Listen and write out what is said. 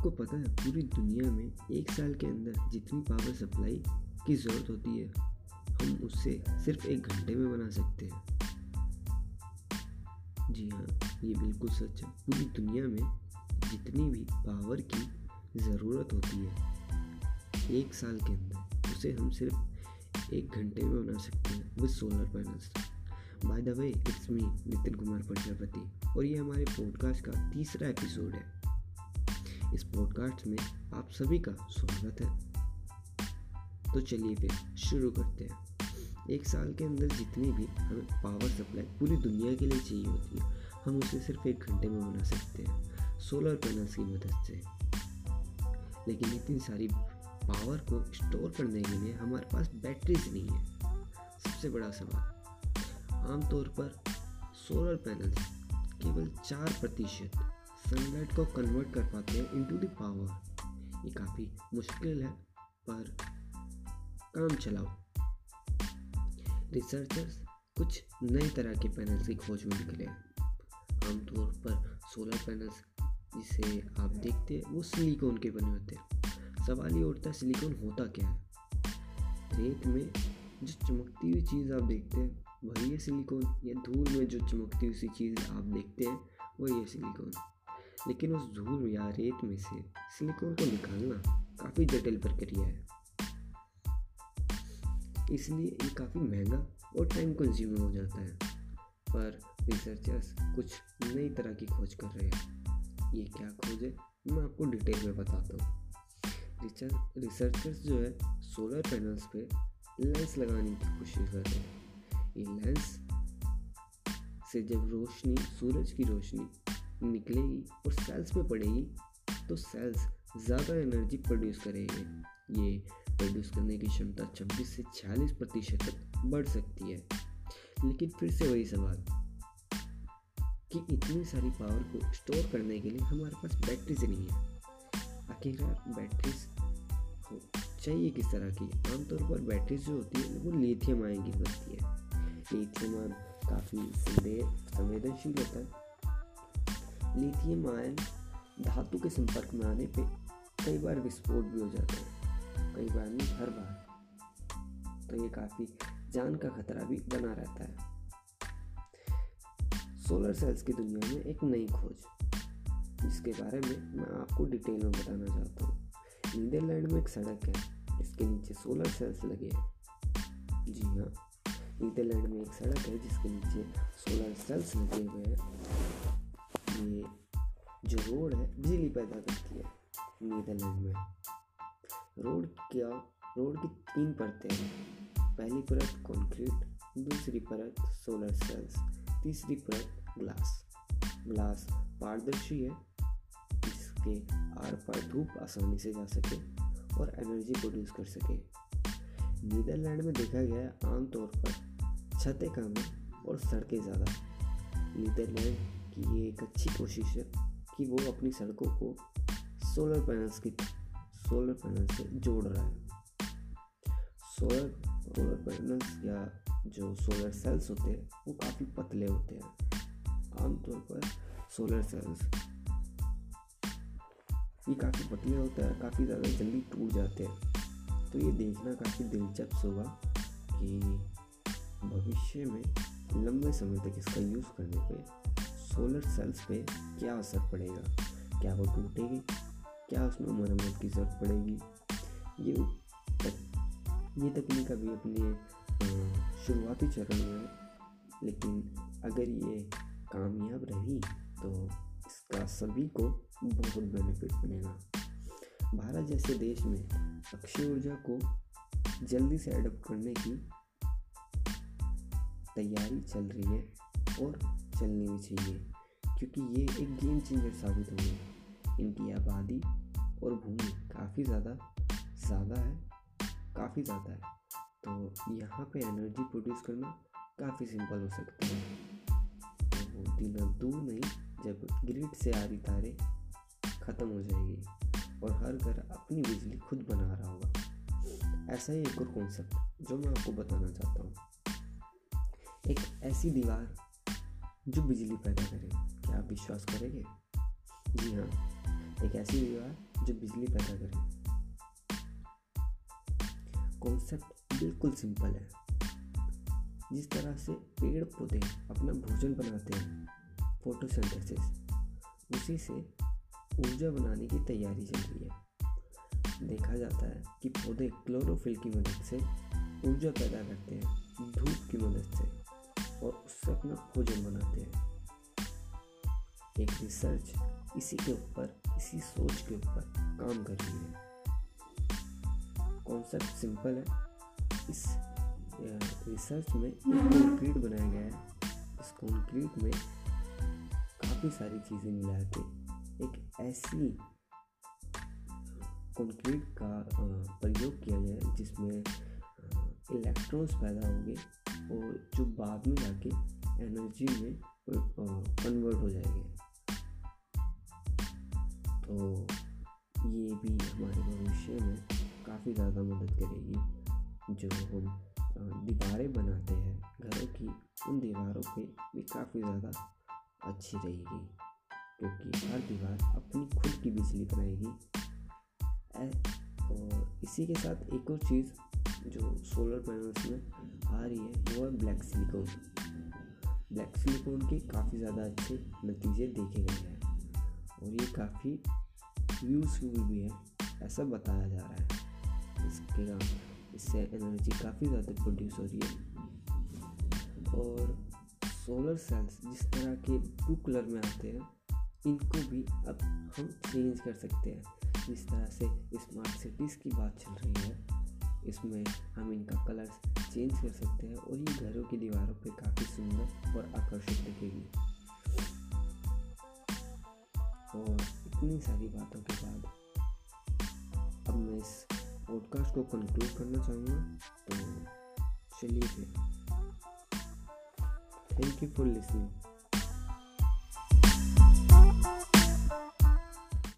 आपको पता है, पूरी दुनिया में एक साल के अंदर जितनी पावर सप्लाई की ज़रूरत होती है, हम उससे सिर्फ़ एक घंटे में बना सकते हैं। जी हाँ ये बिल्कुल सच है। पूरी दुनिया में जितनी भी पावर की ज़रूरत होती है, एक साल के अंदर उसे हम सिर्फ़ एक घंटे में बना सकते हैं with solar panels by the way it's me Nitin Kumar Prajapati और ये हमारे पॉडकास्ट का तीसरा एपिसोड है। इस पॉडकास्ट में आप सभी का स्वागत है। तो चलिए फिर शुरू करते हैं। एक साल के अंदर जितनी भी हमें पावर सप्लाई पूरी दुनिया के लिए चाहिए होती है, हम उसे सिर्फ़ एक घंटे में बना सकते हैं सोलर पैनल्स की मदद से। लेकिन इतनी सारी पावर को स्टोर करने के लिए हमारे पास बैटरीज नहीं है। सबसे बड़ा सवाल, आमतौर पर सोलर पैनल्स केवल चार प्रतिशत सनलाइट को कन्वर्ट कर पाते हैं इनटू द पावर ये काफ़ी मुश्किल है, पर काम चलाओ। रिसर्चर्स कुछ नए तरह के पैनल्स की खोज में निकले आमतौर पर सोलर पैनल्स जिसे आप देखते हैं, वो सिलिकॉन के बने होते हैं। सवाल ये उठता है सिलिकॉन होता क्या है? रेत में जो चमकती हुई चीज़ आप देखते हैं, वही है सिलिकॉन या धूल में जो चमकती हुई सी चीज़ आप देखते हैं, वही है सिलिकॉन लेकिन उस धूल या रेत में से सिलिकॉन को निकालना काफ़ी जटिल प्रक्रिया है। इसलिए ये काफ़ी महँगा और टाइम कंज्यूमिंग हो जाता है। पर रिसर्चर्स कुछ नई तरह की खोज कर रहे हैं। ये क्या खोज? है मैं आपको डिटेल में बताता हूँ। रिसर्चर्स जो है सोलर पैनल्स पे लेंस लगाने की कोशिश कर रहे हैं। ये लेंस से जब रोशनी, सूरज की रोशनी निकलेगी और सेल्स पे पड़ेगी तो सेल्स ज़्यादा एनर्जी प्रोड्यूस करेंगे। ये प्रोड्यूस करने की क्षमता छब्बीस से छियालीस प्रतिशत तक बढ़ सकती है। लेकिन फिर से वही सवाल, कि इतनी सारी पावर को स्टोर करने के लिए हमारे पास बैटरीज नहीं है। आखिरकार बैटरीज हो चाहिए किस तरह की? आमतौर पर बैटरीज जो होती है, वो लिथियम आयन की बनती है। लिथियम आयन काफ़ी संवेदनशील होता है। लिथियम आयन धातु के संपर्क में आने पे कई बार विस्फोट भी हो जाता है। कई बार नहीं, हर बार। तो ये काफ़ी जान का खतरा भी बना रहता है। सोलर सेल्स की दुनिया में एक नई खोज। जिसके बारे में मैं आपको डिटेल में बताना चाहता हूँ। नीदरलैंड में एक सड़क है इसके नीचे सोलर सेल्स लगे हैं। जी हाँ नीदरलैंड में एक सड़क है, जिसके नीचे सोलर सेल्स लगे हुए हैं। ये जो रोड है, बिजली पैदा करती है नीदरलैंड में। रोड क्या, रोड की तीन परतें हैं। पहली परत कंक्रीट, दूसरी परत सोलर सेल्स, तीसरी परत ग्लास। ग्लास पारदर्शी है, जिसके आर पार धूप आसानी से जा सके और एनर्जी प्रोड्यूस कर सके। नीदरलैंड में देखा गया है, आमतौर पर छतें कम और सड़कें ज़्यादा नीदरलैंड की ये एक अच्छी कोशिश है कि वो अपनी सड़कों को सोलर पैनल्स की सोलर पैनल से जोड़ रहा है। सोलर सोलर पैनल्स या जो सोलर सेल्स होते हैं, वो काफ़ी पतले होते हैं। आमतौर पर सोलर सेल्स ये काफ़ी पतले होते हैं, काफ़ी ज़्यादा जल्दी टूट जाते हैं। तो ये देखना काफ़ी दिलचस्प होगा कि भविष्य में लंबे समय तक इसका यूज़ करने पे सोलर सेल्स पे क्या असर पड़ेगा? क्या वो टूटेगी? क्या उसमें मरम्मत की ज़रूरत पड़ेगी? ये तक, ये तकनीक अभी अपने शुरुआती चरण में है। लेकिन अगर ये कामयाब रही तो इसका सभी को बहुत बेनिफिट मिलेगा। भारत जैसे देश में अक्षय ऊर्जा को जल्दी से एडप्ट करने की तैयारी चल रही है और चलनी भी चाहिए। क्योंकि ये एक गेम चेंजर साबित होगी इनकी आबादी और भूमि काफ़ी ज़्यादा ज़्यादा है, काफ़ी ज़्यादा है। तो यहाँ पे एनर्जी प्रोड्यूस करना काफ़ी सिंपल हो सकता है। तो दिन अब दूर नहीं, जब ग्रिड से आ रही तारें ख़त्म हो जाएगी और हर घर अपनी बिजली खुद बना रहा होगा। ऐसा ही एक और कॉन्सेप्ट जो मैं आपको बताना चाहता हूँ। एक ऐसी दीवार जो बिजली पैदा करे क्या आप विश्वास करेंगे? जी हाँ एक ऐसी दीवार जो बिजली पैदा करे। कॉन्सेप्ट बिल्कुल सिंपल है। जिस तरह से पेड़ पौधे अपना भोजन बनाते हैं फोटोसिंथेसिस उसी से ऊर्जा बनाने की तैयारी चल रही है। देखा जाता है कि पौधे क्लोरोफिल की मदद से ऊर्जा पैदा करते हैं, धूप की मदद से। और उससे अपना भोजन बनाते हैं। एक रिसर्च इसी के ऊपर, इसी सोच के ऊपर काम कर रही है। कॉन्सेप्ट सिंपल है। इस रिसर्च में एक कंक्रीट बनाया गया है। इस कंक्रीट में काफ़ी सारी चीज़ें मिला के एक ऐसी कंक्रीट का प्रयोग किया गया है जिसमें इलेक्ट्रॉन्स पैदा होंगे। और जो बाद में जाके एनर्जी में कन्वर्ट हो जाएँगे। तो ये भी हमारे भविष्य में काफ़ी ज़्यादा मदद करेगी, जो हम दीवारें बनाते हैं, घरों की, उन दीवारों पे भी काफ़ी ज़्यादा अच्छी रहेगी, क्योंकि हर दीवार अपनी खुद की बिजली बनाएगी। और इसी के साथ एक और चीज़ जो सोलर पैनल्स में आ रही है। वो है ब्लैक सिलिकॉन ब्लैक सिलिकॉन के काफ़ी ज़्यादा अच्छे नतीजे देखे गए हैं। और ये काफ़ी यूज़फुल भी है, ऐसा बताया जा रहा है। इसके नाम, इससे एनर्जी काफ़ी ज़्यादा प्रोड्यूस हो रही है। और सोलर सेल्स जिस तरह के ब्लू कलर में आते हैं, इनको भी अब हम चेंज कर सकते हैं। जिस तरह से स्मार्ट सिटीज़ की बात चल रही है इसमें हम इनका कलर्स चेंज कर सकते हैं और ये घरों की दीवारों पे काफ़ी सुंदर और आकर्षक दिखेगी। और इतनी सारी बातों के बाद अब मैं इस पॉडकास्ट को कंक्लूड करना चाहूँगा। तो चलिए फिर। Thank you for listening